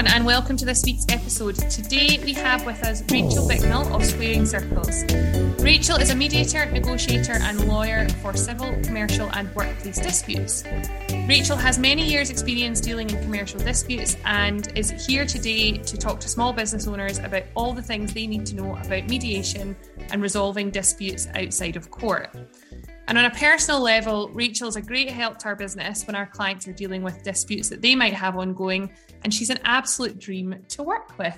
everyone, and welcome to this week's episode. Today we have with us Rachel Bicknell of Squaring Circles. Rachel is a mediator, negotiator, and lawyer for civil, commercial, and workplace disputes. Rachel has many years' experience dealing in commercial disputes and is here today to talk to small business owners about all the things they need to know about mediation and resolving disputes outside of court. And on a personal level, Rachel's a great help to our business when our clients are dealing with disputes that they might have ongoing, and she's an absolute dream to work with.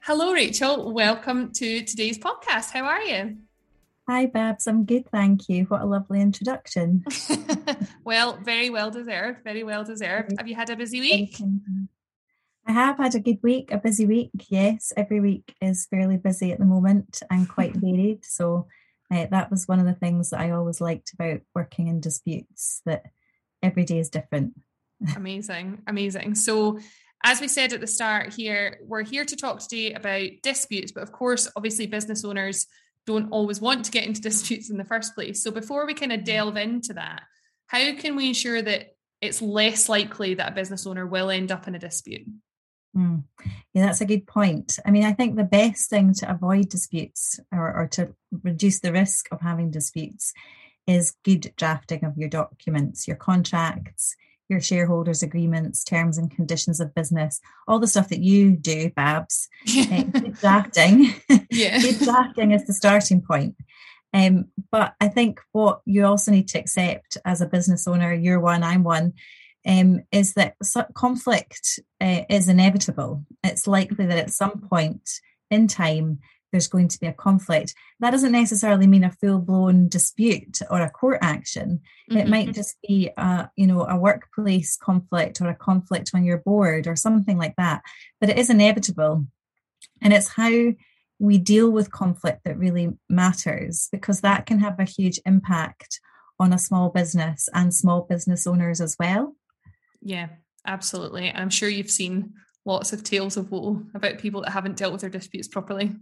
Hello, Rachel. Welcome to today's podcast. How are you? Hi, Babs. I'm good, thank you. What a lovely introduction. well, very well deserved. Very well deserved. Have you had a busy week? I have had a good week, a busy week. Yes, every week is fairly busy at the moment and quite varied. So uh, that was one of the things that I always liked about working in disputes that every day is different. amazing, amazing. So, as we said at the start here, we're here to talk today about disputes, but of course, obviously, business owners don't always want to get into disputes in the first place. So, before we kind of delve into that, how can we ensure that it's less likely that a business owner will end up in a dispute? Mm. Yeah, that's a good point. I mean, I think the best thing to avoid disputes or, or to reduce the risk of having disputes is good drafting of your documents, your contracts, your shareholders' agreements, terms and conditions of business, all the stuff that you do, Babs. uh, good drafting. Yeah. good drafting is the starting point. Um, but I think what you also need to accept as a business owner, you're one, I'm one, um, is that conflict uh, is inevitable. It's likely that at some point in time there's going to be a conflict. That doesn't necessarily mean a full blown dispute or a court action. Mm-hmm. It might just be a you know a workplace conflict or a conflict on your board or something like that. But it is inevitable, and it's how we deal with conflict that really matters because that can have a huge impact on a small business and small business owners as well. Yeah, absolutely. I'm sure you've seen lots of tales of woe about people that haven't dealt with their disputes properly.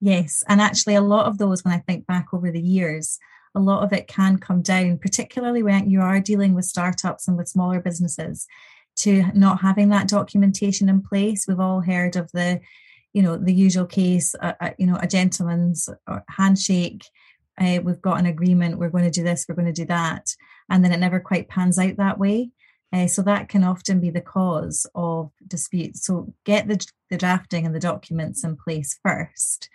Yes, and actually, a lot of those, when I think back over the years, a lot of it can come down, particularly when you are dealing with startups and with smaller businesses, to not having that documentation in place. We've all heard of the, you know, the usual case, uh, uh, you know, a gentleman's uh, handshake. Uh, we've got an agreement. We're going to do this. We're going to do that, and then it never quite pans out that way. Uh, so that can often be the cause of disputes. So get the, the drafting and the documents in place first.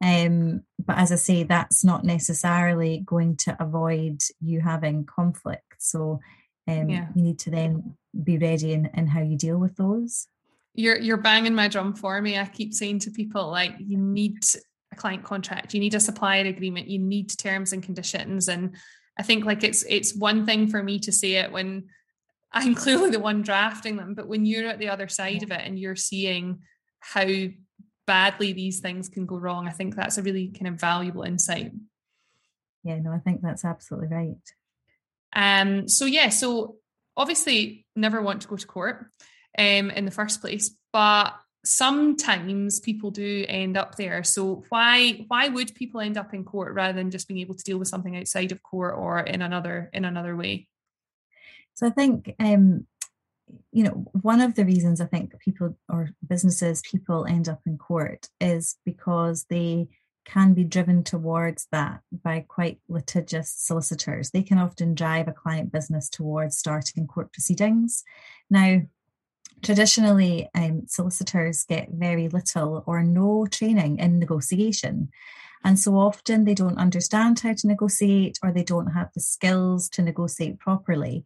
Um, but as I say, that's not necessarily going to avoid you having conflict. So um, yeah. you need to then be ready in, in how you deal with those. You're you're banging my drum for me. I keep saying to people like you need a client contract, you need a supplier agreement, you need terms and conditions. And I think like it's it's one thing for me to say it when I'm clearly the one drafting them. But when you're at the other side of it and you're seeing how badly these things can go wrong, I think that's a really kind of valuable insight. Yeah, no, I think that's absolutely right. Um, so yeah, so obviously never want to go to court um in the first place, but sometimes people do end up there. So why why would people end up in court rather than just being able to deal with something outside of court or in another in another way? So I think, um, you know, one of the reasons I think people or businesses, people end up in court is because they can be driven towards that by quite litigious solicitors. They can often drive a client business towards starting court proceedings. Now, traditionally, um, solicitors get very little or no training in negotiation. And so often they don't understand how to negotiate or they don't have the skills to negotiate properly.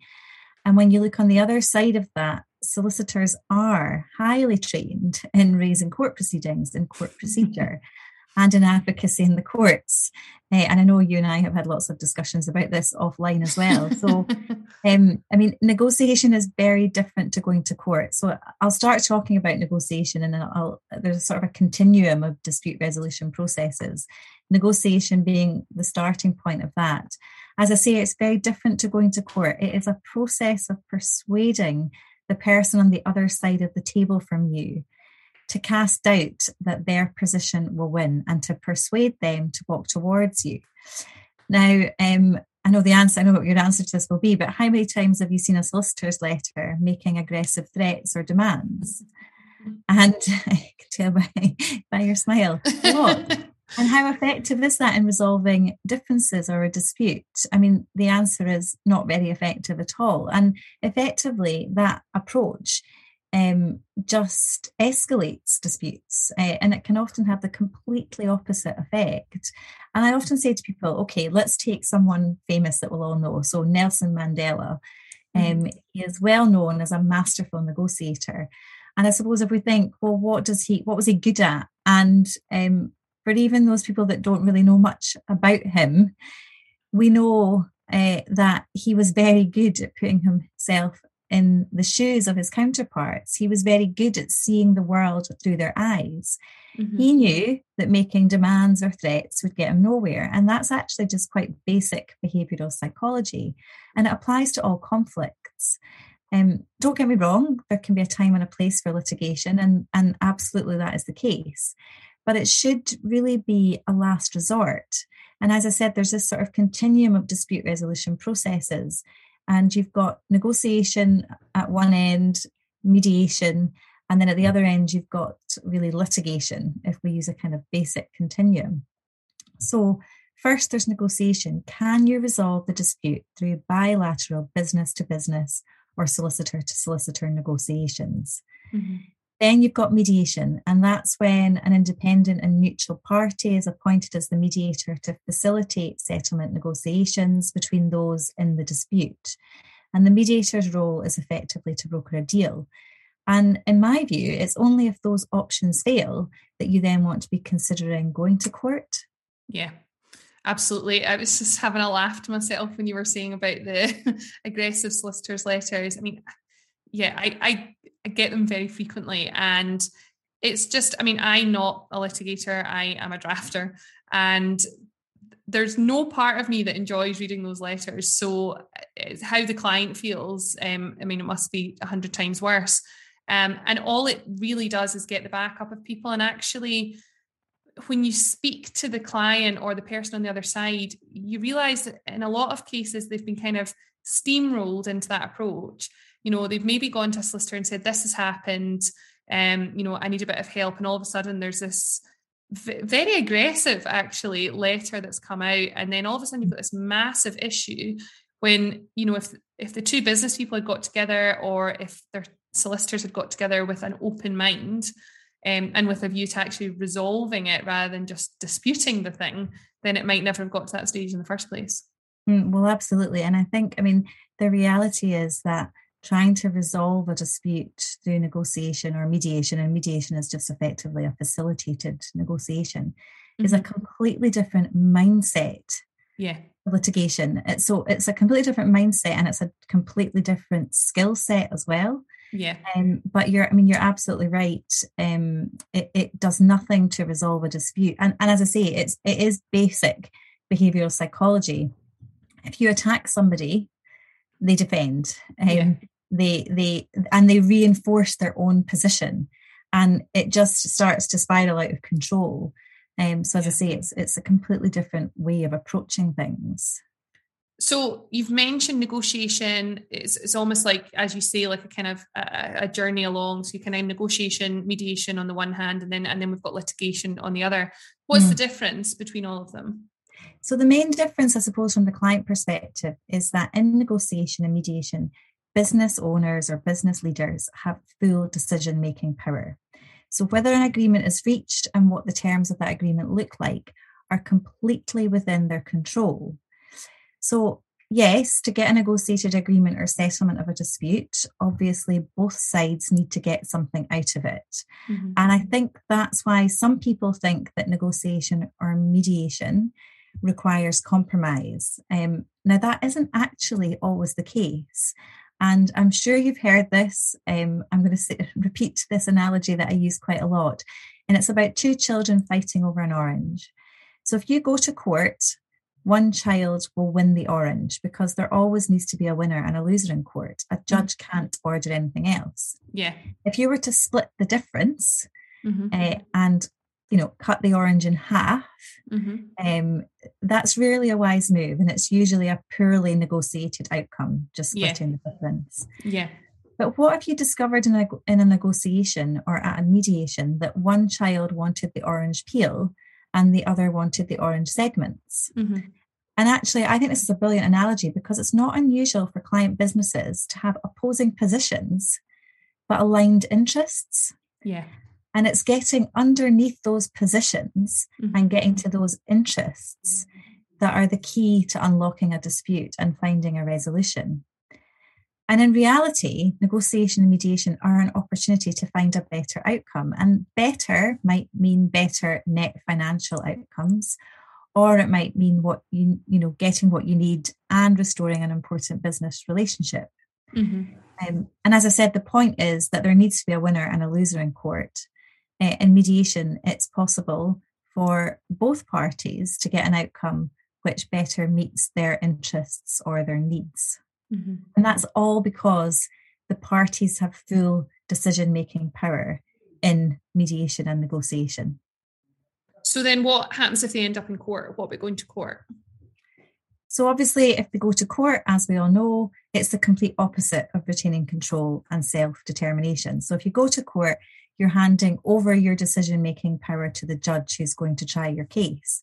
And when you look on the other side of that, solicitors are highly trained in raising court proceedings and court procedure and in advocacy in the courts. Uh, and I know you and I have had lots of discussions about this offline as well. So, um, I mean, negotiation is very different to going to court. So, I'll start talking about negotiation, and then I'll, there's sort of a continuum of dispute resolution processes. Negotiation being the starting point of that. As I say, it's very different to going to court. It is a process of persuading the person on the other side of the table from you to cast doubt that their position will win and to persuade them to walk towards you. Now, um, I know the answer, I know what your answer to this will be, but how many times have you seen a solicitor's letter making aggressive threats or demands? mm-hmm. and I can tell by, by your smile a lot. and how effective is that in resolving differences or a dispute? I mean, the answer is not very effective at all. And effectively, that approach um, just escalates disputes uh, and it can often have the completely opposite effect. And I often say to people, okay, let's take someone famous that we'll all know. So Nelson Mandela. Mm-hmm. Um, he is well known as a masterful negotiator. And I suppose if we think, well, what does he, what was he good at? And um, for even those people that don't really know much about him, we know uh, that he was very good at putting himself in the shoes of his counterparts. He was very good at seeing the world through their eyes. Mm-hmm. He knew that making demands or threats would get him nowhere. And that's actually just quite basic behavioral psychology. And it applies to all conflicts. Um, don't get me wrong, there can be a time and a place for litigation, and, and absolutely that is the case. But it should really be a last resort. And as I said, there's this sort of continuum of dispute resolution processes and you've got negotiation at one end, mediation, and then at the other end, you've got really litigation if we use a kind of basic continuum. So, first, there's negotiation. Can you resolve the dispute through bilateral business to business or solicitor to solicitor negotiations? Mm-hmm. Then you've got mediation, and that's when an independent and neutral party is appointed as the mediator to facilitate settlement negotiations between those in the dispute. And the mediator's role is effectively to broker a deal. And in my view, it's only if those options fail that you then want to be considering going to court. Yeah, absolutely. I was just having a laugh to myself when you were saying about the aggressive solicitors' letters. I mean, yeah, I, I I get them very frequently. And it's just, I mean, I'm not a litigator, I am a drafter. And there's no part of me that enjoys reading those letters. So it's how the client feels. Um, I mean, it must be a hundred times worse. Um, and all it really does is get the backup of people. And actually, when you speak to the client or the person on the other side, you realize that in a lot of cases, they've been kind of steamrolled into that approach you know they've maybe gone to a solicitor and said this has happened um you know i need a bit of help. And all of a sudden there's this v- very aggressive actually letter that's come out. And then all of a sudden you've got this massive issue when you know if if the two business people had got together or if their solicitors had got together with an open mind um, and with a view to actually resolving it rather than just disputing the thing then it might never have got to that stage in the first place. Mm, well absolutely. And i think i mean the reality is that trying to resolve a dispute through negotiation or mediation, and mediation is just effectively a facilitated negotiation, mm-hmm. is a mm-hmm. completely different mindset. Yeah. Litigation. It's, so it's a completely different mindset and it's a completely different skill set as well. Yeah. Um, but you're, I mean, you're absolutely right. Um, it, it does nothing to resolve a dispute. And, and as I say, it's, it is basic behavioral psychology. If you attack somebody, they defend. Um, yeah they they and they reinforce their own position. And it just starts to spiral out of control. Um, so as yeah. i say it's it's a completely different way of approaching things. So you've mentioned negotiation. It's, it's almost like as you say like a kind of a, a journey along. So you can have negotiation mediation on the one hand and then and then we've got litigation on the other. What's mm. the difference between all of them? So the main difference i suppose from the client perspective is that in negotiation and mediation business owners or business leaders have full decision making power. So, whether an agreement is reached and what the terms of that agreement look like are completely within their control. So, yes, to get a negotiated agreement or settlement of a dispute, obviously both sides need to get something out of it. Mm-hmm. And I think that's why some people think that negotiation or mediation requires compromise. Um, now, that isn't actually always the case. And I'm sure you've heard this. Um, I'm going to say, repeat this analogy that I use quite a lot. And it's about two children fighting over an orange. So if you go to court, one child will win the orange because there always needs to be a winner and a loser in court. A mm-hmm. judge can't order anything else. Yeah. If you were to split the difference mm-hmm. uh, and you know cut the orange in half mm-hmm. um, that's rarely a wise move and it's usually a poorly negotiated outcome just splitting yeah. the difference yeah But what if you discovered in a, in a negotiation or at a mediation that one child wanted the orange peel and the other wanted the orange segments? Mm-hmm. And actually, I think this is a brilliant analogy because it's not unusual for client businesses to have opposing positions but aligned interests. Yeah. And it's getting underneath those positions mm-hmm. and getting to those interests that are the key to unlocking a dispute and finding a resolution. And in reality, negotiation and mediation are an opportunity to find a better outcome. And better might mean better net financial outcomes, or it might mean what you, you know, getting what you need and restoring an important business relationship. Mm-hmm. Um, and as I said, the point is that there needs to be a winner and a loser in court. Uh, in mediation, it's possible for both parties to get an outcome which better meets their interests or their needs. Mm-hmm. And that's all because the parties have full decision making power in mediation and negotiation. So then what happens if they end up in court? What about going to court? So obviously, if they go to court, as we all know, it's the complete opposite of retaining control and self-determination. So if you go to court, you're handing over your decision-making power to the judge who's going to try your case.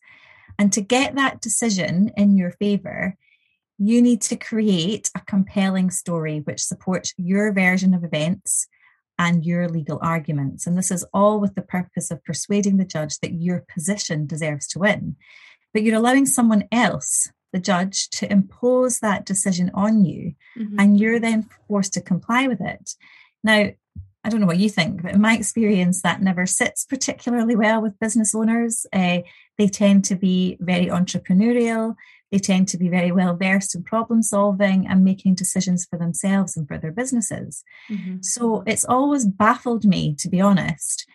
And to get that decision in your favor, you need to create a compelling story which supports your version of events and your legal arguments. And this is all with the purpose of persuading the judge that your position deserves to win. But you're allowing someone else, the judge, to impose that decision on you, mm-hmm. and you're then forced to comply with it. Now, I don't know what you think, but in my experience, that never sits particularly well with business owners. Uh, they tend to be very entrepreneurial. They tend to be very well versed in problem solving and making decisions for themselves and for their businesses. Mm-hmm. So it's always baffled me, to be honest,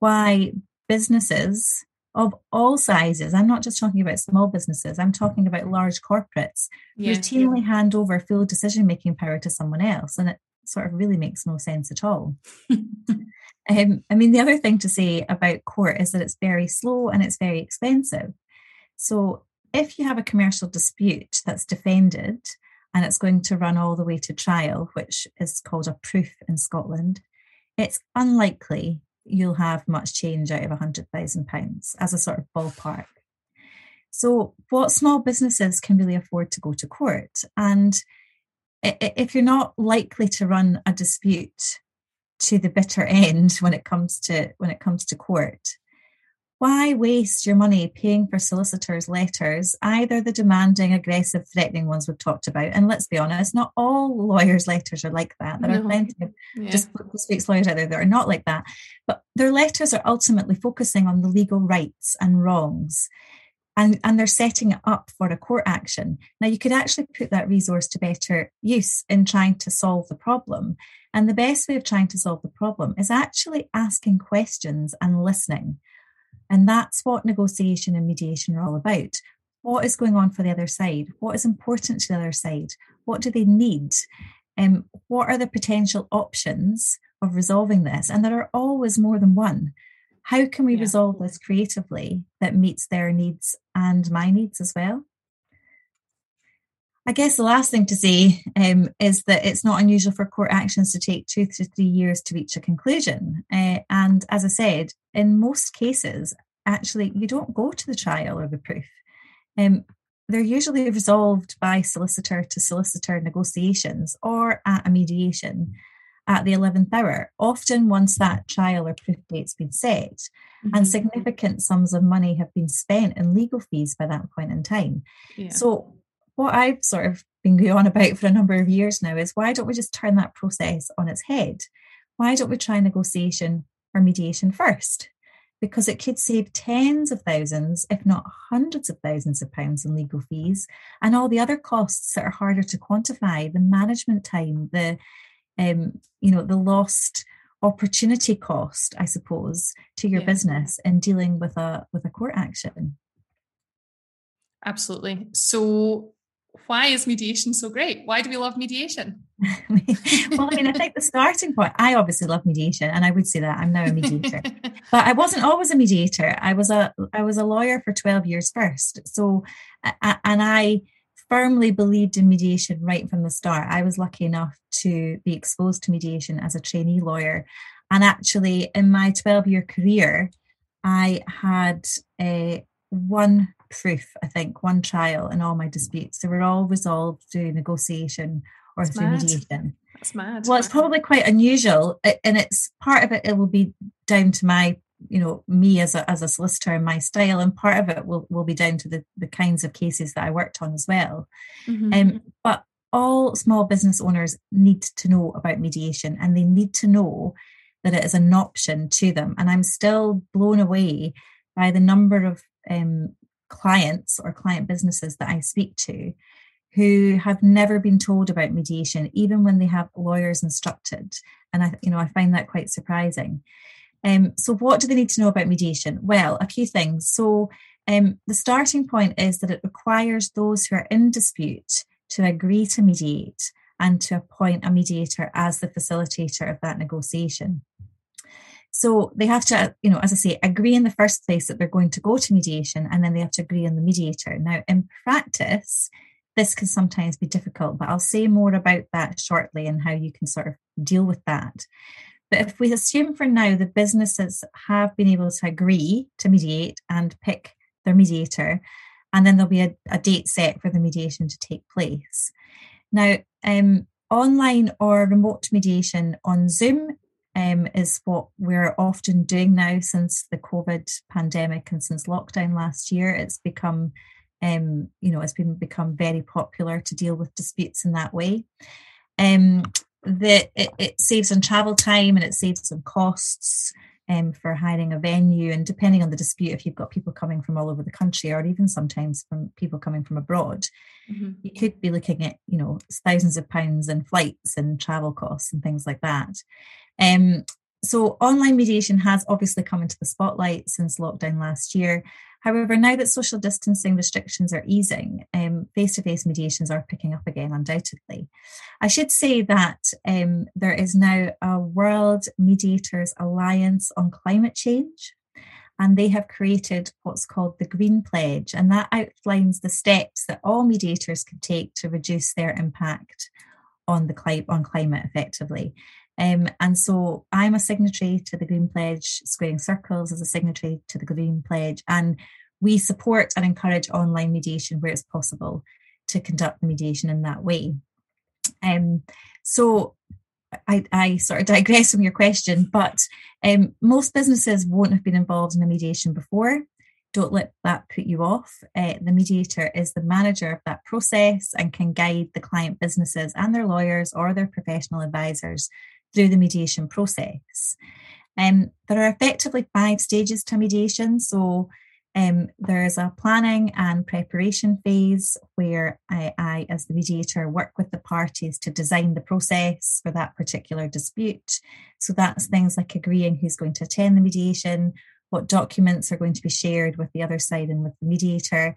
why businesses of all sizes, I'm not just talking about small businesses, I'm talking about large corporates, yeah, routinely yeah. hand over full decision making power to someone else. And it sort of really makes no sense at all. um, I mean, the other thing to say about court is that it's very slow and it's very expensive. So if you have a commercial dispute that's defended and it's going to run all the way to trial, which is called a proof in Scotland, it's unlikely you'll have much change out of £100,000 as a sort of ballpark. So, what small businesses can really afford to go to court? And if you're not likely to run a dispute to the bitter end when it comes to when it comes to court why waste your money paying for solicitors letters either the demanding aggressive threatening ones we've talked about and let's be honest not all lawyers letters are like that there no. are plenty of yeah. just speaks lawyers out there that are not like that but their letters are ultimately focusing on the legal rights and wrongs and, and they're setting it up for a court action. Now, you could actually put that resource to better use in trying to solve the problem. And the best way of trying to solve the problem is actually asking questions and listening. And that's what negotiation and mediation are all about. What is going on for the other side? What is important to the other side? What do they need? Um, what are the potential options of resolving this? And there are always more than one. How can we yeah. resolve this creatively that meets their needs and my needs as well? I guess the last thing to say um, is that it's not unusual for court actions to take two to three years to reach a conclusion. Uh, and as I said, in most cases, actually, you don't go to the trial or the proof. Um, they're usually resolved by solicitor to solicitor negotiations or at a mediation at the 11th hour, often once that trial or proof date's been set, mm-hmm. and significant sums of money have been spent in legal fees by that point in time. Yeah. So, what I've sort of been going on about for a number of years now is why don't we just turn that process on its head? Why don't we try negotiation or mediation first? Because it could save tens of thousands, if not hundreds of thousands of pounds in legal fees and all the other costs that are harder to quantify the management time, the um, you know, the lost opportunity cost, I suppose, to your yeah. business in dealing with a with a court action. Absolutely. So why is mediation so great? Why do we love mediation? well, I mean, I think the starting point, I obviously love mediation and I would say that I'm now a mediator. but I wasn't always a mediator. I was a I was a lawyer for 12 years first. So and I firmly believed in mediation right from the start. I was lucky enough to be exposed to mediation as a trainee lawyer. And actually, in my 12 year career, I had a one proof, I think, one trial in all my disputes. They were all resolved through negotiation or That's through mad. mediation. That's mad. Well, it's probably quite unusual, and it's part of it. It will be down to my, you know, me as a as a solicitor and my style, and part of it will will be down to the the kinds of cases that I worked on as well. Mhm. Um, but all small business owners need to know about mediation, and they need to know that it is an option to them. And I'm still blown away by the number of um, clients or client businesses that I speak to who have never been told about mediation, even when they have lawyers instructed. And I, you know, I find that quite surprising. Um, so, what do they need to know about mediation? Well, a few things. So, um, the starting point is that it requires those who are in dispute to agree to mediate and to appoint a mediator as the facilitator of that negotiation. So they have to, you know, as I say, agree in the first place that they're going to go to mediation and then they have to agree on the mediator. Now, in practice, this can sometimes be difficult, but I'll say more about that shortly and how you can sort of deal with that. But if we assume for now the businesses have been able to agree to mediate and pick their mediator, and then there'll be a, a date set for the mediation to take place. Now, um, online or remote mediation on Zoom um, is what we're often doing now since the COVID pandemic and since lockdown last year. It's become, um, you know, it's been become very popular to deal with disputes in that way. Um, the, it, it saves on travel time and it saves on costs um, for hiring a venue. And depending on the dispute, if you've got people coming from all over the country or even sometimes from people coming from abroad, Mhm. you could be looking at, you know, thousands of pounds in flights and travel costs and things like that. Um, so online mediation has obviously come into the spotlight since lockdown last year. However, now that social distancing restrictions are easing, face to face mediations are picking up again, undoubtedly. I should say that um, there is now a World Mediators Alliance on Climate Change, and they have created what's called the Green Pledge, and that outlines the steps that all mediators can take to reduce their impact on the cli- on climate effectively. Um, and so I'm a signatory to the Green Pledge, Squaring Circles is a signatory to the Green Pledge, and we support and encourage online mediation where it's possible to conduct the mediation in that way. Um, so I, I, sort of digress from your question, but um, most businesses won't have been involved in a mediation before. Don't let that put you off. Uh, the mediator is the manager of that process and can guide the client businesses and their lawyers or their professional advisors through the mediation process. Um, there are effectively five stages to mediation. So um, there's a planning and preparation phase where I, I, as the mediator, work with the parties to design the process for that particular dispute. So that's things like agreeing who's going to attend the mediation, what documents are going to be shared with the other side and with the mediator,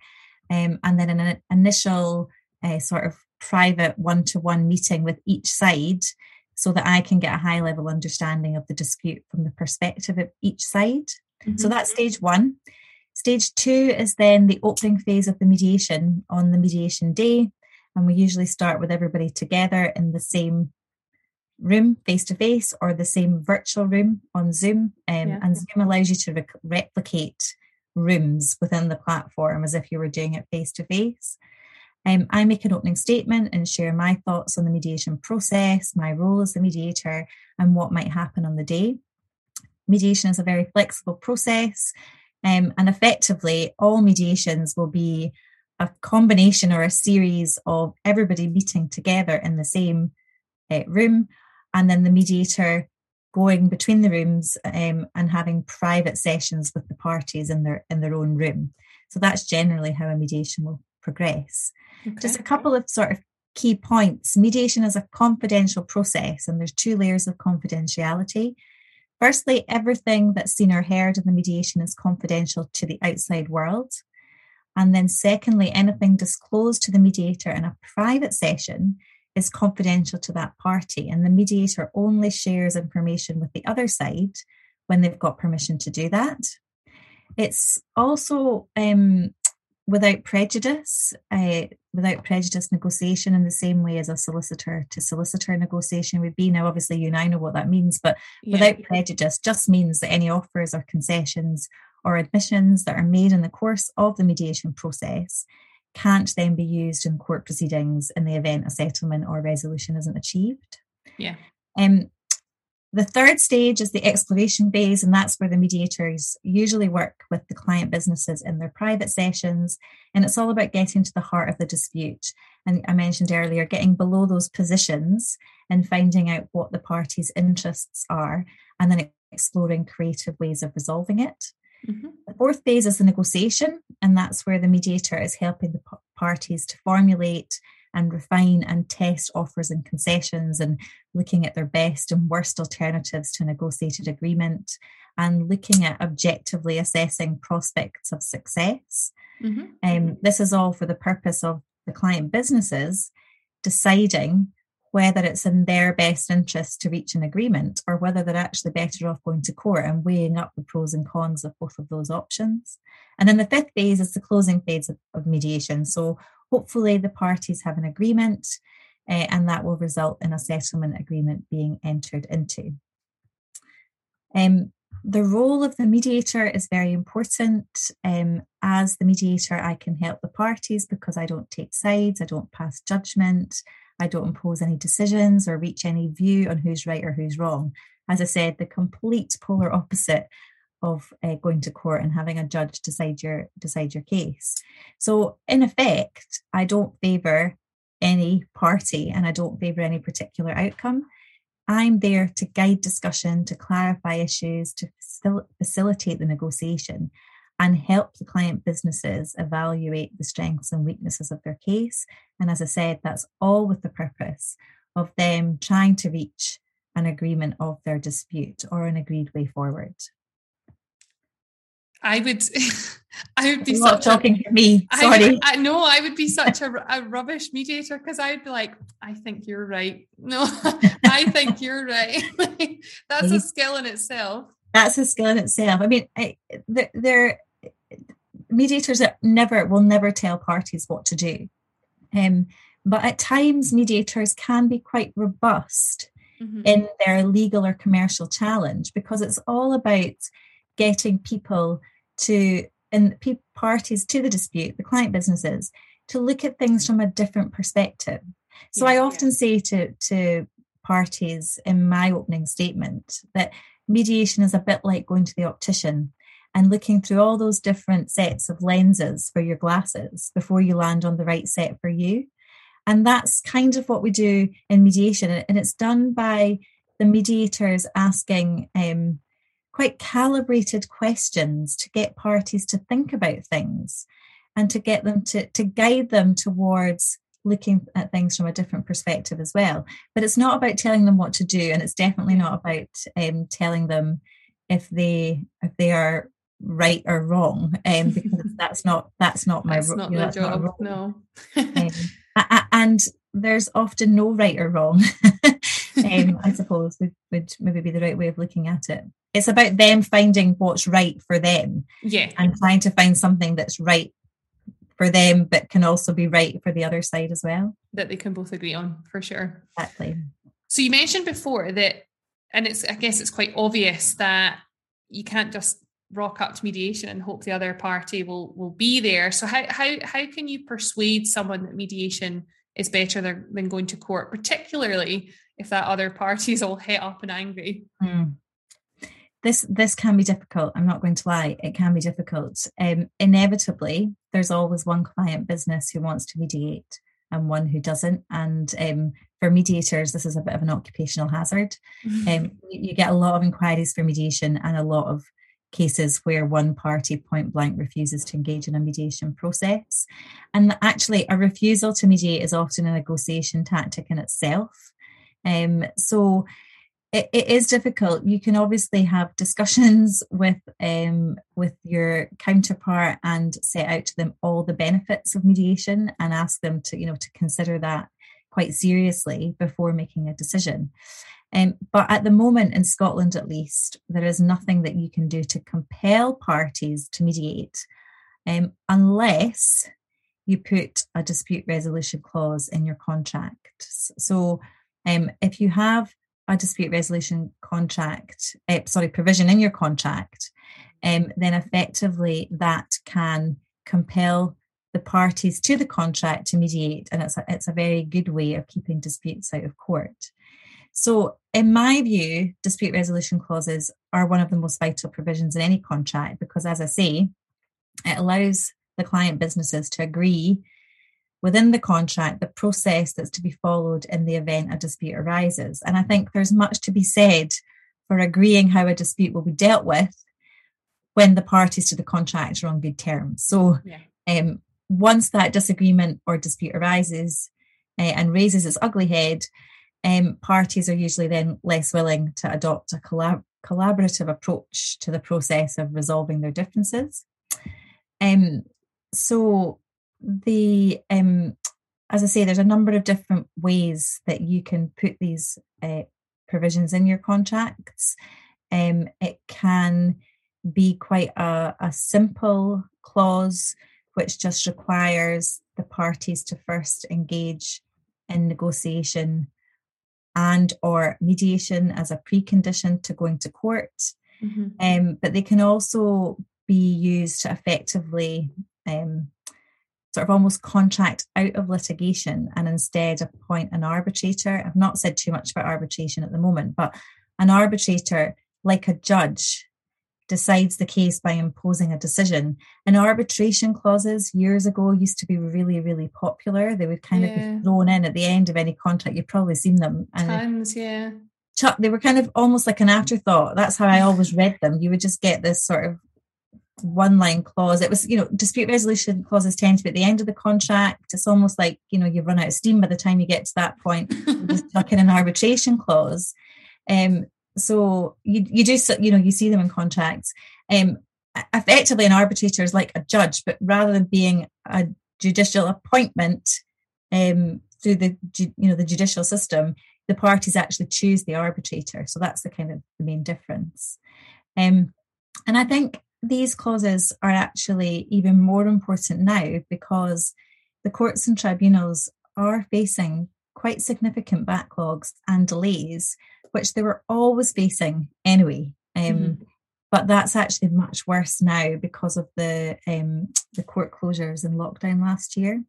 um, and then an initial uh, sort of private one to one meeting with each side so that I can get a high level understanding of the dispute from the perspective of each side. Mm-hmm. So that's stage one. Stage two is then the opening phase of the mediation on the mediation day. And we usually start with everybody together in the same room face to face or the same virtual room on Zoom. Um, yeah. And Zoom allows you to re- replicate rooms within the platform as if you were doing it face to face. Um, I make an opening statement and share my thoughts on the mediation process, my role as the mediator, and what might happen on the day. Mediation is a very flexible process, um, and effectively, all mediations will be a combination or a series of everybody meeting together in the same uh, room, and then the mediator going between the rooms um, and having private sessions with the parties in their in their own room. So that's generally how a mediation will progress. Okay. Just a couple of sort of key points. Mediation is a confidential process, and there's two layers of confidentiality. Firstly, everything that's seen or heard in the mediation is confidential to the outside world. And then, secondly, anything disclosed to the mediator in a private session is confidential to that party, and the mediator only shares information with the other side when they've got permission to do that. It's also um, without prejudice, uh, without prejudice negotiation in the same way as a solicitor to solicitor negotiation would be. Now, obviously, you and I know what that means, but yeah. without prejudice just means that any offers or concessions or admissions that are made in the course of the mediation process can't then be used in court proceedings in the event a settlement or resolution isn't achieved. Yeah. Um, the third stage is the exploration phase, and that's where the mediators usually work with the client businesses in their private sessions. And it's all about getting to the heart of the dispute. And I mentioned earlier, getting below those positions and finding out what the parties' interests are, and then exploring creative ways of resolving it. Mm-hmm. The fourth phase is the negotiation, and that's where the mediator is helping the parties to formulate and refine and test offers and concessions and looking at their best and worst alternatives to a negotiated agreement and looking at objectively assessing prospects of success. Mm-hmm. Um, this is all for the purpose of the client businesses deciding whether it's in their best interest to reach an agreement or whether they're actually better off going to court and weighing up the pros and cons of both of those options. And then the fifth phase is the closing phase of, of mediation. So hopefully the parties have an agreement uh, and that will result in a settlement agreement being entered into. Um, the role of the mediator is very important. Um, as the mediator, I can help the parties because I don't take sides, I don't pass judgment, I don't impose any decisions or reach any view on who's right or who's wrong. As I said, the complete polar opposite of uh, going to court and having a judge decide your decide your case. So in effect, I don't favour any party and I don't favour any particular outcome. I'm there to guide discussion, to clarify issues, to facil- facilitate the negotiation, and help the client businesses evaluate the strengths and weaknesses of their case. And as I said, that's all with the purpose of them trying to reach an agreement of their dispute or an agreed way forward. I would, I would be You're such talking a, to me. Sorry, I, I know I would be such a, a rubbish mediator because I'd be like, I think you're right. No, I think you're right. That's a skill in itself. That's a skill in itself. I mean, I, they're mediators that never will never tell parties what to do. Um, but at times, mediators can be quite robust mm-hmm. in their legal or commercial challenge because it's all about getting people to and parties to the dispute, the client businesses, to look at things from a different perspective. So yeah, I often yeah. say to to parties in my opening statement that mediation is a bit like going to the optician and looking through all those different sets of lenses for your glasses before you land on the right set for you. And that's kind of what we do in mediation. And it's done by the mediators asking um, quite calibrated questions to get parties to think about things and to get them to, to guide them towards looking at things from a different perspective as well. But it's not about telling them what to do, and it's definitely not about um, telling them if they if they are right or wrong um, because that's not that's not my that's not you know, that's job not no. Um, and there's often no right or wrong. Um, i suppose would, would maybe be the right way of looking at it it's about them finding what's right for them yeah and trying to find something that's right for them but can also be right for the other side as well that they can both agree on for sure exactly so you mentioned before that and it's i guess it's quite obvious that you can't just rock up to mediation and hope the other party will will be there. So how how how can you persuade someone that mediation is better than, than going to court, particularly if that other party is all het up and angry? Mm. This this can be difficult. I'm not going to lie; it can be difficult. Um, inevitably, there's always one client business who wants to mediate and one who doesn't. And um, for mediators, this is a bit of an occupational hazard. Mm-hmm. Um, you get a lot of inquiries for mediation and a lot of cases where one party point blank refuses to engage in a mediation process. And actually, a refusal to mediate is often a negotiation tactic in itself. Um, so it, it is difficult. You can obviously have discussions with um, with your counterpart and set out to them all the benefits of mediation and ask them to you know to consider that quite seriously before making a decision. Um, but at the moment, in Scotland at least, there is nothing that you can do to compel parties to mediate. um, unless you put a dispute resolution clause in your contract. So um, if you have a dispute resolution contract, uh, sorry, provision in your contract, um, then effectively that can compel the parties to the contract to mediate, and it's a, it's a very good way of keeping disputes out of court. So, in my view, dispute resolution clauses are one of the most vital provisions in any contract because, as I say, it allows the client businesses to agree within the contract the process that's to be followed in the event a dispute arises. And I think there's much to be said for agreeing how a dispute will be dealt with when the parties to the contract are on good terms. So, yeah. um, once that disagreement or dispute arises uh, and raises its ugly head, um, parties are usually then less willing to adopt a collab- collaborative approach to the process of resolving their differences. Um, so the um, as I say, there's a number of different ways that you can put these uh, provisions in your contracts. Um, it can be quite a, a simple clause which just requires the parties to first engage in negotiation and or mediation as a precondition to going to court mm-hmm. um, but they can also be used to effectively um, sort of almost contract out of litigation and instead appoint an arbitrator. I've not said too much about arbitration at the moment, but an arbitrator, like a judge, decides the case by imposing a decision. And arbitration clauses years ago used to be really, really popular. They would kind yeah. of be thrown in at the end of any contract. You've probably seen them. And Tons, yeah. They were kind of almost like an afterthought. That's how I always read them. You would just get this sort of one line clause. It was, you know, dispute resolution clauses tend to be at the end of the contract. It's almost like, you know, you've run out of steam by the time you get to that point. You're stuck in an arbitration clause. Um, so you you do you know you see them in contracts. Um, effectively, an arbitrator is like a judge, but rather than being a judicial appointment um, through the you know the judicial system, the parties actually choose the arbitrator. So that's the kind of the main difference. Um, and I think these clauses are actually even more important now because the courts and tribunals are facing quite significant backlogs and delays, which they were always facing anyway. Um, mm-hmm. But that's actually much worse now because of the um, the court closures and lockdown last year.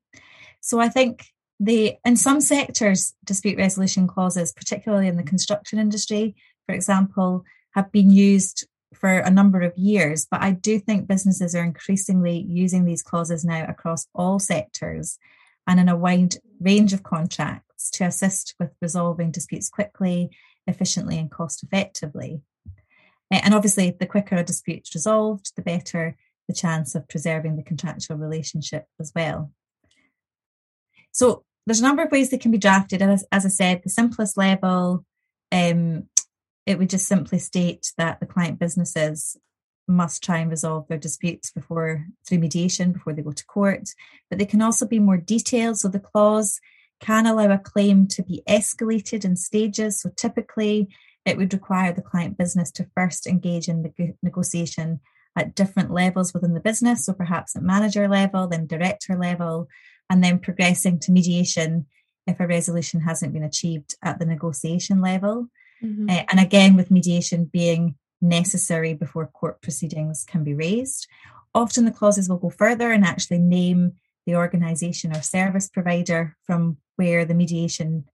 So I think the in some sectors dispute resolution clauses, particularly in the construction industry, for example, have been used for a number of years, but I do think businesses are increasingly using these clauses now across all sectors and in a wide range of contracts to assist with resolving disputes quickly, efficiently, and cost effectively. And obviously, the quicker a dispute's resolved, the better the chance of preserving the contractual relationship as well. So, there's a number of ways they can be drafted. As, as I said, the simplest level um, it would just simply state that the client businesses must try and resolve their disputes before through mediation before they go to court. But they can also be more detailed. So the clause can allow a claim to be escalated in stages. So typically, it would require the client business to first engage in the negotiation at different levels within the business. So perhaps at manager level, then director level, and then progressing to mediation if a resolution hasn't been achieved at the negotiation level. Mm-hmm. Uh, and again, with mediation being necessary before court proceedings can be raised. Often the clauses will go further and actually name the organisation or service provider from where the mediation,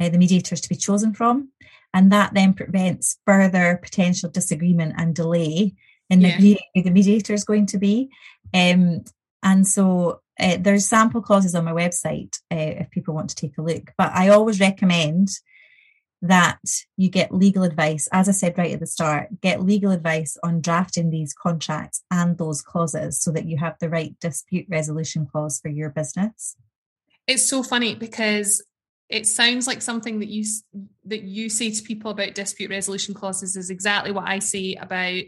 uh, the mediator is to be chosen from. And that then prevents further potential disagreement and delay in yeah. the, who the mediator is going to be. Um, and so uh, there's sample clauses on my website uh, if people want to take a look. But I always recommend that you get legal advice. As I said right at the start, get legal advice on drafting these contracts and those clauses so that you have the right dispute resolution clause for your business. It's so funny because it sounds like something that you that you say to people about dispute resolution clauses is exactly what I say about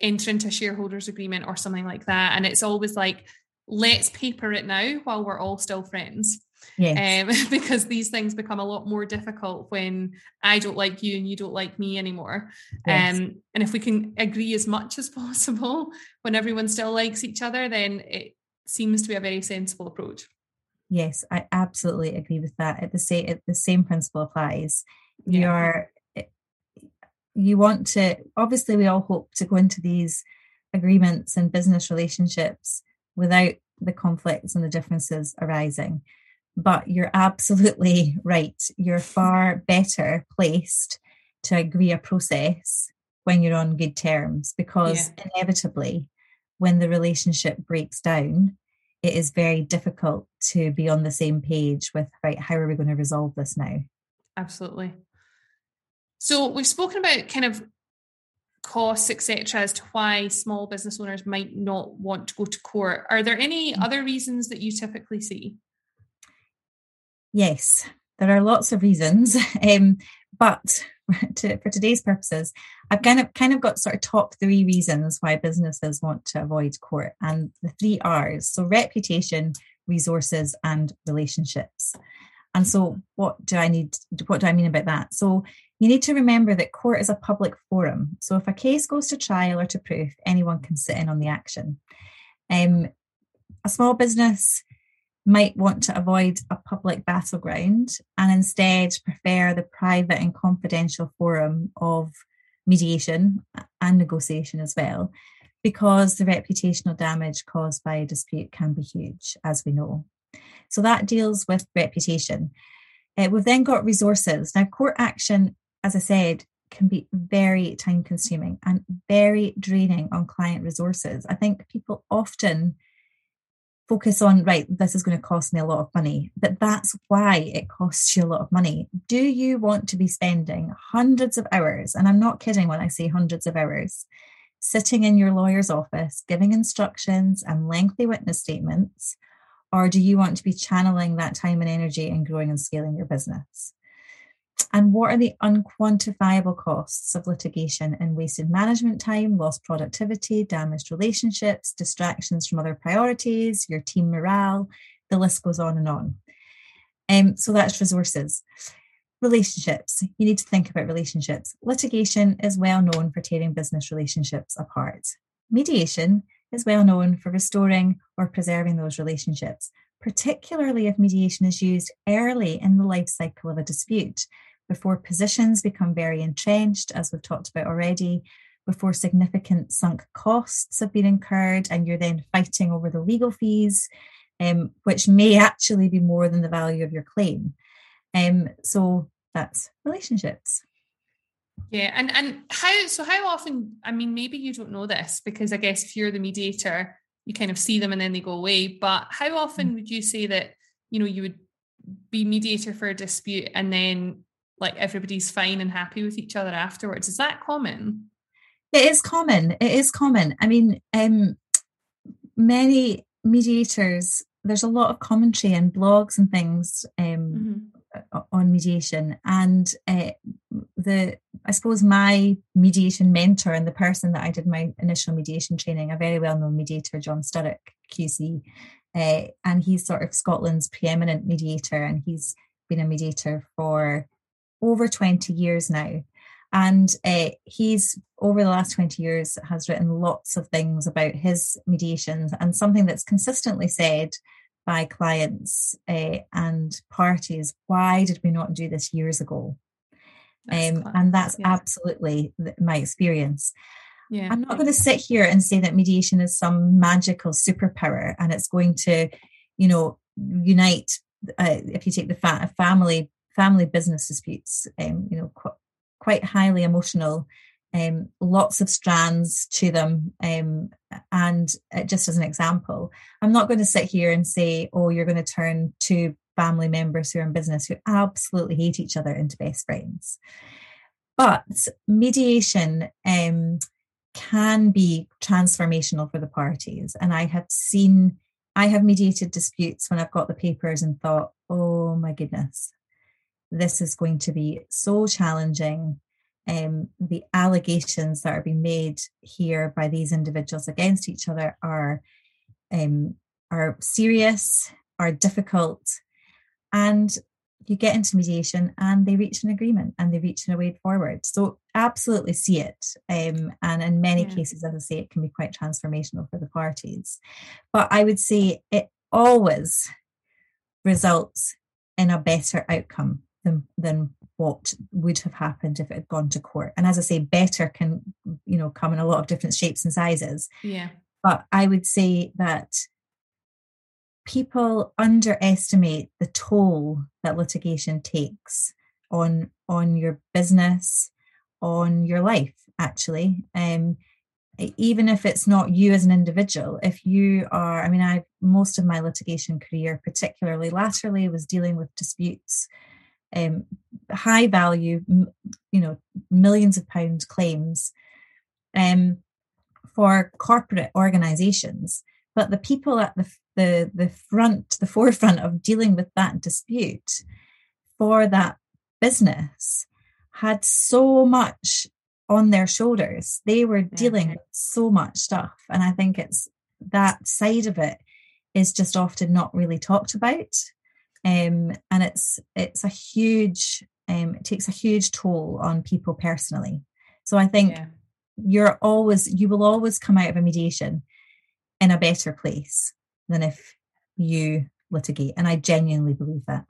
entering into a shareholders agreement or something like that and it's always like let's paper it now while we're all still friends Yes. Um, because these things become a lot more difficult when I don't like you and you don't like me anymore. Yes. Um, and if we can agree as much as possible when everyone still likes each other, then it seems to be a very sensible approach. Yes, I absolutely agree with that. At the same, the same principle applies. Yeah. You're, eh, you want to. Obviously, we all hope to go into these agreements and business relationships without the conflicts and the differences arising. But you're absolutely right. You're far better placed to agree a process when you're on good terms because yeah. inevitably, when the relationship breaks down, it is very difficult to be on the same page with right how are we going to resolve this now absolutely so we've spoken about kind of costs etc as to why small business owners might not want to go to court are there any mm. other reasons that you typically see yes there are lots of reasons um, but to, for today's purposes, I've kind of kind of got sort of top three reasons why businesses want to avoid court, and the three R's: so reputation, resources, and relationships. And so, what do I need? What do I mean about that? So, you need to remember that court is a public forum. So, if a case goes to trial or to proof, anyone can sit in on the action. Um, a small business might want to avoid a public battleground and instead prefer the private and confidential forum of mediation and negotiation as well, because the reputational damage caused by a dispute can be huge, as we know. So that deals with reputation. Uh, we've then got resources. Now, court action, as I said, can be very time consuming and very draining on client resources. I think people often focus on, right, this is going to cost me a lot of money. But that's why it costs you a lot of money. Do you want to be spending hundreds of hours, and I'm not kidding when I say hundreds of hours, sitting in your lawyer's office, giving instructions and lengthy witness statements? Or do you want to be channeling that time and energy and growing and scaling your business? And what are the unquantifiable costs of litigation and wasted management time, lost productivity, damaged relationships, distractions from other priorities, your team morale? The list goes on and on. Um, so that's resources. Relationships. You need to think about relationships. Litigation is well known for tearing business relationships apart. Mediation is well known for restoring or preserving those relationships, particularly if mediation is used early in the life cycle of a dispute before positions become very entrenched, as we've talked about already, before significant sunk costs have been incurred, and you're then fighting over the legal fees, um, which may actually be more than the value of your claim. Um, so that's relationships. Yeah, and and how so? How often? I mean, maybe you don't know this because I guess if you're the mediator, you kind of see them and then they go away. But how often mm. would you say that you know you would be mediator for a dispute and then like everybody's fine and happy with each other afterwards. Is that common? It is common. It is common. I mean, um, many mediators, there's a lot of commentary and blogs and things um, mm-hmm. on mediation. And uh, the, I suppose, my mediation mentor and the person that I did my initial mediation training, a very well known mediator, John Sturrock, QC, uh, and he's sort of Scotland's preeminent mediator, and he's been a mediator for over 20 years now. And uh, he's over the last 20 years has written lots of things about his mediations and something that's consistently said by clients uh, and parties why did we not do this years ago um, and that's yeah. absolutely my experience yeah. i'm not going to sit here and say that mediation is some magical superpower and it's going to you know unite uh, if you take the fa- family family business disputes, um, you know, qu- quite highly emotional, um, lots of strands to them. Um, and just as an example, I'm not going to sit here and say, oh, you're going to turn two family members who are in business who absolutely hate each other into best friends. But mediation um, can be transformational for the parties. And I have seen, I have mediated disputes when I've got the papers and thought, oh my goodness, this is going to be so challenging. Um, the allegations that are being made here by these individuals against each other are um, are serious, are difficult, and you get into mediation and they reach an agreement and they reach a way forward. So absolutely see it. Um, and in many yeah. cases, as I say, it can be quite transformational for the parties. But I would say it always results in a better outcome than than what would have happened if it had gone to court. And as I say, better can, you know, come in a lot of different shapes and sizes. Yeah. But I would say that people underestimate the toll that litigation takes on on your business, on your life, actually. Um, even if it's not you as an individual, if you are, I mean, I most of my litigation career, particularly laterally, was dealing with disputes, um, high value, you know, millions of pound claims, um, for corporate organisations. But the people at the the the front, the forefront of dealing with that dispute for that business had so much on their shoulders. They were dealing with so much stuff. And I think it's that side of it is just often not really talked about. Um, and it's it's a huge um, it takes a huge toll on people personally. So I think yeah. you're always you will always come out of a mediation in a better place than if you litigate. And I genuinely believe that.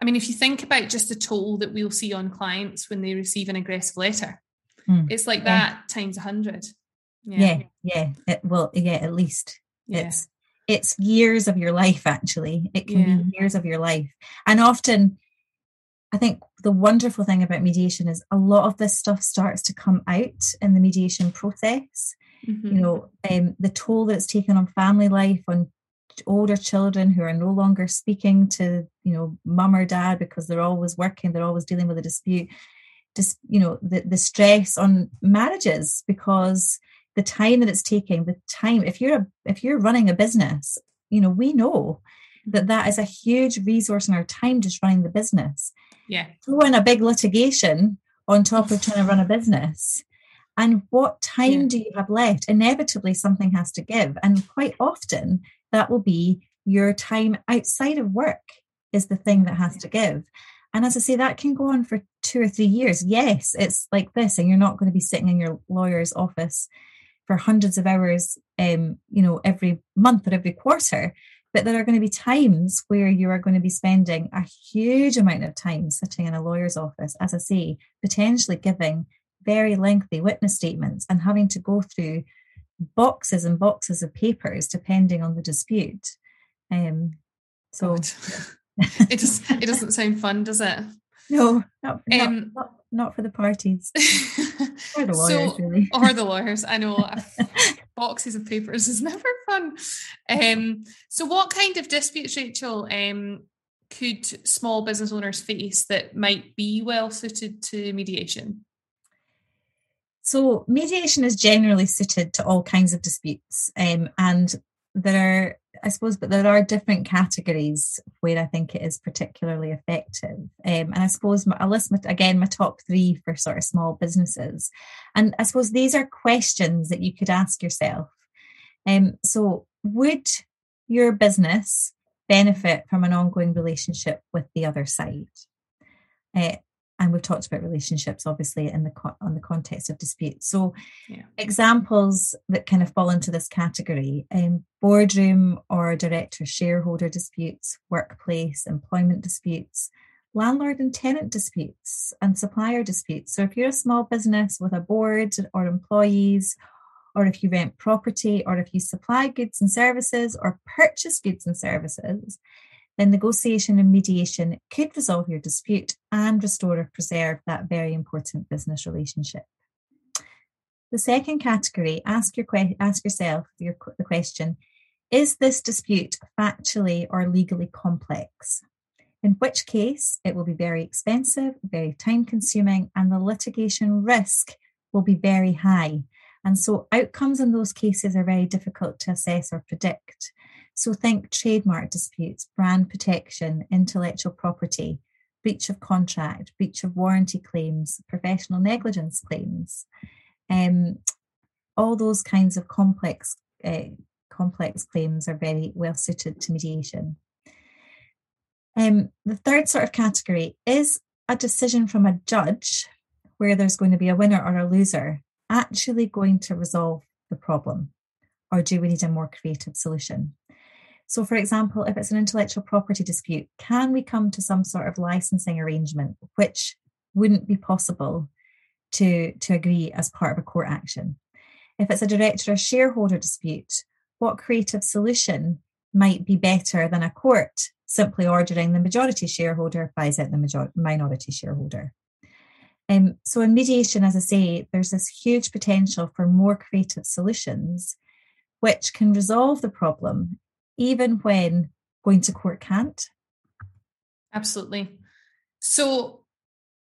I mean, if you think about just the toll that we'll see on clients when they receive an aggressive letter, Mm. It's like yeah. that times a hundred. Yeah, yeah, yeah. It, well, yeah, at least yeah. it's it's years of your life. Actually, it can yeah. be years of your life, and often, I think the wonderful thing about mediation is a lot of this stuff starts to come out in the mediation process. Mm-hmm. You know, um, the toll that it's taken on family life, on older children who are no longer speaking to you know mum or dad because they're always working they're always dealing with a dispute just you know the, the stress on marriages because the time that it's taking the time if you're a, if you're running a business you know we know that that is a huge resource in our time just running the business. Yeah. Throw in a big litigation on top of trying to run a business. And what time yeah. do you have left? Inevitably something has to give. And quite often that will be your time outside of work is the thing that has to give. And as I say, that can go on for two or three years. Yes, it's like this, and you're not going to be sitting in your lawyer's office for hundreds of hours, um, you know, every month or every quarter. But there are going to be times where you are going to be spending a huge amount of time sitting in a lawyer's office, as I say, potentially giving very lengthy witness statements and having to go through boxes and boxes of papers depending on the dispute. Um, so it just it doesn't sound fun, does it? No, not, um, not, not, for the parties or the lawyers, so, really. Or the lawyers. I know boxes of papers is never fun. Um, so, what kind of disputes, Rachael, um, could small business owners face that might be well suited to mediation? So, mediation is generally suited to all kinds of disputes, um, and there are I suppose, but there are different categories where I think it is particularly effective. Um, and I suppose my, I'll list my, again my top three for sort of small businesses. And I suppose these are questions that you could ask yourself. Um, so, would your business benefit from an ongoing relationship with the other side? Uh, and we've talked about relationships obviously in the on the context of disputes so yeah. examples that kind of fall into this category um, boardroom or director shareholder disputes workplace employment disputes landlord and tenant disputes and supplier disputes so if you're a small business with a board or employees or if you rent property or if you supply goods and services or purchase goods and services then negotiation and mediation could resolve your dispute and restore or preserve that very important business relationship. The second category, ask, your que- ask yourself your, the question Is this dispute factually or legally complex? In which case, it will be very expensive, very time consuming, and the litigation risk will be very high. And so, outcomes in those cases are very difficult to assess or predict. So think trademark disputes, brand protection, intellectual property, breach of contract, breach of warranty claims, professional negligence claims, um, all those kinds of complex uh, complex claims are very well suited to mediation. Um, the third sort of category is a decision from a judge where there's going to be a winner or a loser actually going to resolve the problem? Or do we need a more creative solution? So, for example, if it's an intellectual property dispute, can we come to some sort of licensing arrangement which wouldn't be possible to, to agree as part of a court action? If it's a director or shareholder dispute, what creative solution might be better than a court simply ordering the majority shareholder buys out the major- minority shareholder? Um, so in mediation, as I say, there's this huge potential for more creative solutions which can resolve the problem even when going to court can't. Absolutely. So,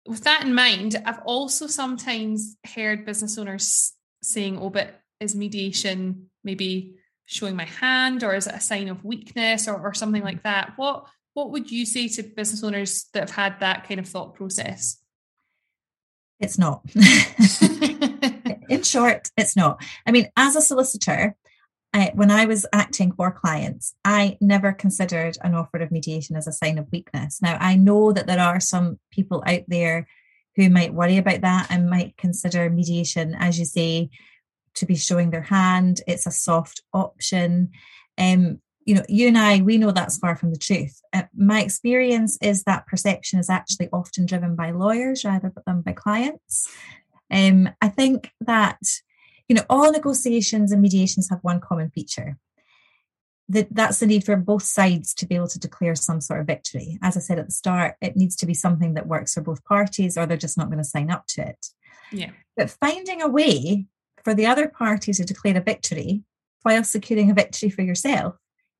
with that in mind, I've also sometimes heard business owners saying, oh, but is mediation maybe showing my hand or is it a sign of weakness or, or something like that? What what would you say to business owners that have had that kind of thought process? It's not. in short, it's not. I mean, as a solicitor, I, when I was acting for clients, I never considered an offer of mediation as a sign of weakness. Now, I know that there are some people out there who might worry about that and might consider mediation, as you say, to be showing their hand. It's a soft option. Um, you know, you and I, we know that's far from the truth. Uh, my experience is that perception is actually often driven by lawyers rather than by clients. Um, I think that you know, all negotiations and mediations have one common feature. That, that's the need for both sides to be able to declare some sort of victory. As I said at the start, it needs to be something that works for both parties, or they're just not going to sign up to it. Yeah. But finding a way for the other party to declare a victory while securing a victory for yourself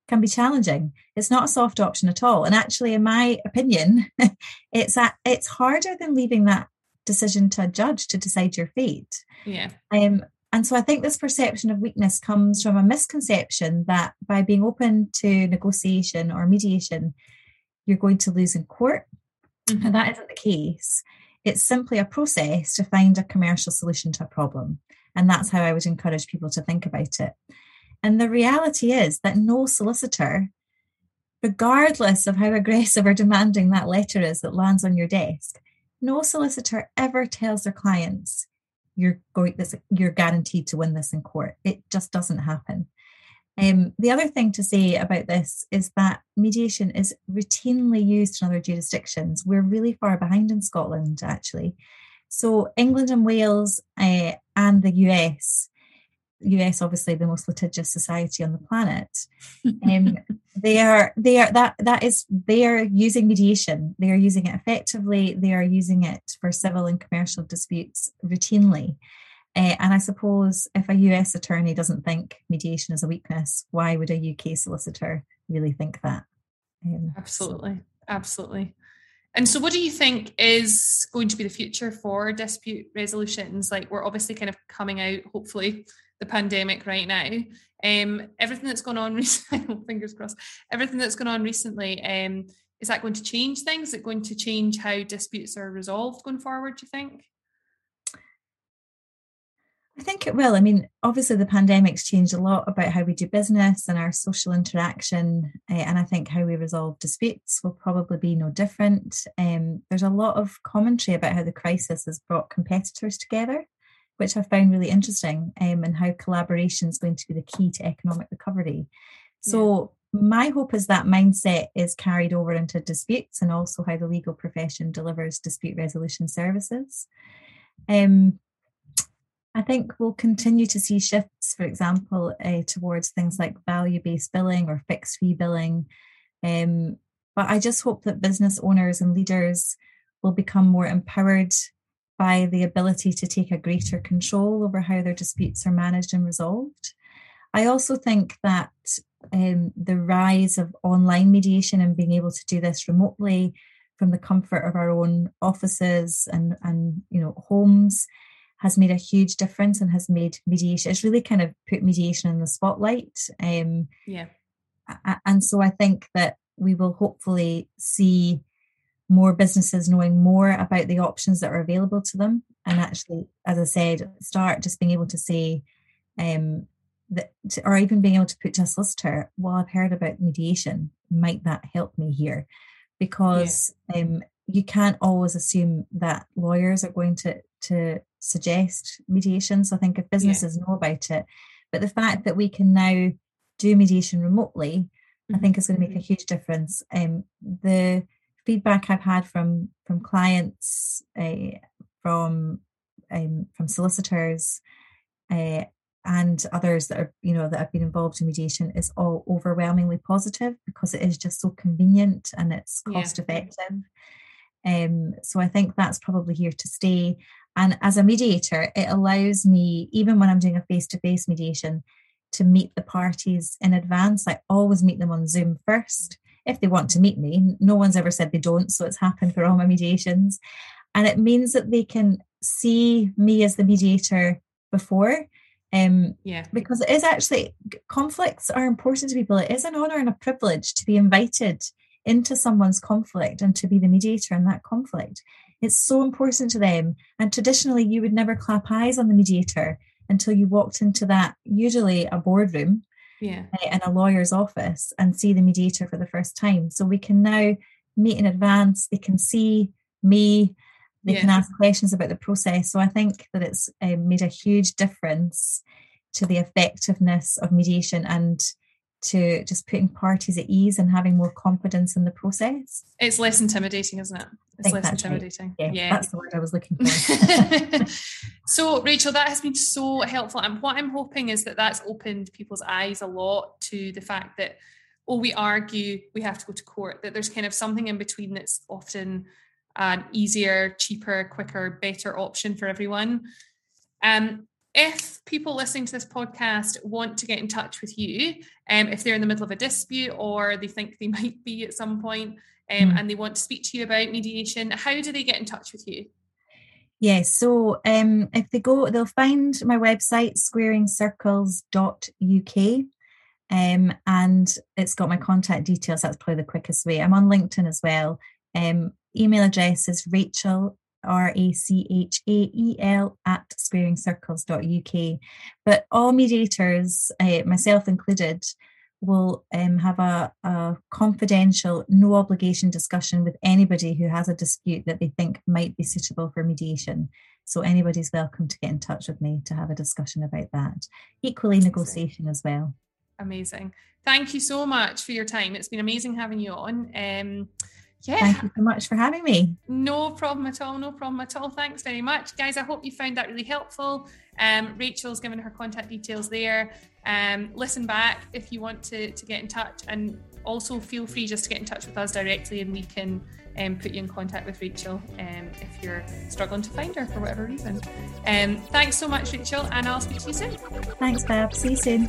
can be challenging. It's not a soft option at all. And actually, in my opinion, it's a, it's harder than leaving that decision to a judge to decide your fate. Yeah. Um, and so I think this perception of weakness comes from a misconception that by being open to negotiation or mediation, you're going to lose in court. Mm-hmm. And that isn't the case. It's simply a process to find a commercial solution to a problem. And that's how I would encourage people to think about it. And the reality is that no solicitor, regardless of how aggressive or demanding that letter is that lands on your desk, no solicitor ever tells their clients, you're going this you're guaranteed to win this in court. It just doesn't happen. Um, the other thing to say about this is that mediation is routinely used in other jurisdictions. We're really far behind in scotland actually. So england and wales uh, and the us US obviously the most litigious society on the planet. Um, they are they are that that is they are using mediation. They are using it effectively. They are using it for civil and commercial disputes routinely. Uh, and I suppose if a US attorney doesn't think mediation is a weakness, why would a UK solicitor really think that? Um, absolutely, so. absolutely. And so, what do you think is going to be the future for dispute resolutions? Like, we're obviously kind of coming out, hopefully, the pandemic right now. Um, everything that's gone on recently, fingers crossed, everything that's gone on recently, um, is that going to change things? Is it going to change how disputes are resolved going forward, do you think? I think it will. I mean, obviously, the pandemic's changed a lot about how we do business and our social interaction. Uh, and I think how we resolve disputes will probably be no different. Um, there's a lot of commentary about how the crisis has brought competitors together which I found really interesting, um, and how collaboration is going to be the key to economic recovery. So, yeah. my hope is that mindset is carried over into disputes and also how the legal profession delivers dispute resolution services. Um, I think we'll continue to see shifts, for example, uh, towards things like value based billing or fixed fee billing. Um, but I just hope that business owners and leaders will become more empowered by the ability to take a greater control over how their disputes are managed and resolved. I also think that um, the rise of online mediation and being able to do this remotely from the comfort of our own offices and, and you know homes has made a huge difference and has made mediation it's really kind of put mediation in the spotlight um, yeah and so i think that we will hopefully see more businesses knowing more about the options that are available to them and actually as i said start just being able to say um that or even being able to put to a solicitor well i've heard about mediation might that help me here because yeah. um, you can't always assume that lawyers are going to to suggest mediation. So I think if businesses yeah. know about it, but the fact that we can now do mediation remotely, mm-hmm. I think is going to make a mm-hmm. huge difference. Um, the feedback I've had from from clients, uh, from um, from solicitors, uh, and others that are you know that have been involved in mediation is all overwhelmingly positive because it is just so convenient and it's cost yeah. effective. Um, so i think that's probably here to stay. And as a mediator it allows me even when i'm doing a face-to-face mediation to meet the parties in advance. I always meet them on zoom first if they want to meet me no one's ever said they don't so it's happened for all my mediations and it means that they can see me as the mediator before um, yeah. Because it is actually, conflicts are important to people. It is an honour and a privilege to be invited into someone's conflict and to be the mediator in that conflict. It's so important to them. And traditionally, you would never clap eyes on the mediator until you walked into that, usually a boardroom yeah. Uh, in a lawyer's office, and see the mediator for the first time. So we can now meet in advance, they can see me they yeah. can ask questions about the process. So I think that it's um, made a huge difference to the effectiveness of mediation and to just putting parties at ease and having more confidence in the process. It's less intimidating, isn't it? It's less intimidating. Right. Yeah, yeah, that's the word I was looking for. so, Rachael, that has been so helpful. And what I'm hoping is that that's opened people's eyes a lot to the fact that, oh, we argue, we have to go to court, that there's kind of something in between that's often an easier, cheaper, quicker, better option for everyone. Um, if people listening to this podcast want to get in touch with you, um, if they're in the middle of a dispute or they think they might be at some point, um, mm. and they want to speak to you about mediation, how do they get in touch with you? Yes, so um, if they go, they'll find my website, squaringcircles.uk. Um, and it's got my contact details. That's probably the quickest way. I'm on LinkedIn as well. Um, email address is rachael R A C H A E L at squaringcircles.uk. But all mediators, uh, myself included, will um, have a, a, confidential, no obligation discussion with anybody who has a dispute that they think might be suitable for mediation. So anybody's welcome to get in touch with me to have a discussion about that. Equally, negotiation as well. Amazing. Thank you so much for your time. It's been amazing having you on. Um, yeah. Thank you so much for having me. No problem at all. No problem at all. Thanks very much. Guys, I hope you found that really helpful. Um, Rachael's given her contact details there. Um, listen back if you want to, to get in touch and also feel free just to get in touch with us directly and we can um, put you in contact with Rachael um, if you're struggling to find her for whatever reason. Um, thanks so much, Rachael, and I'll speak to you soon. Thanks, Bab. See you soon.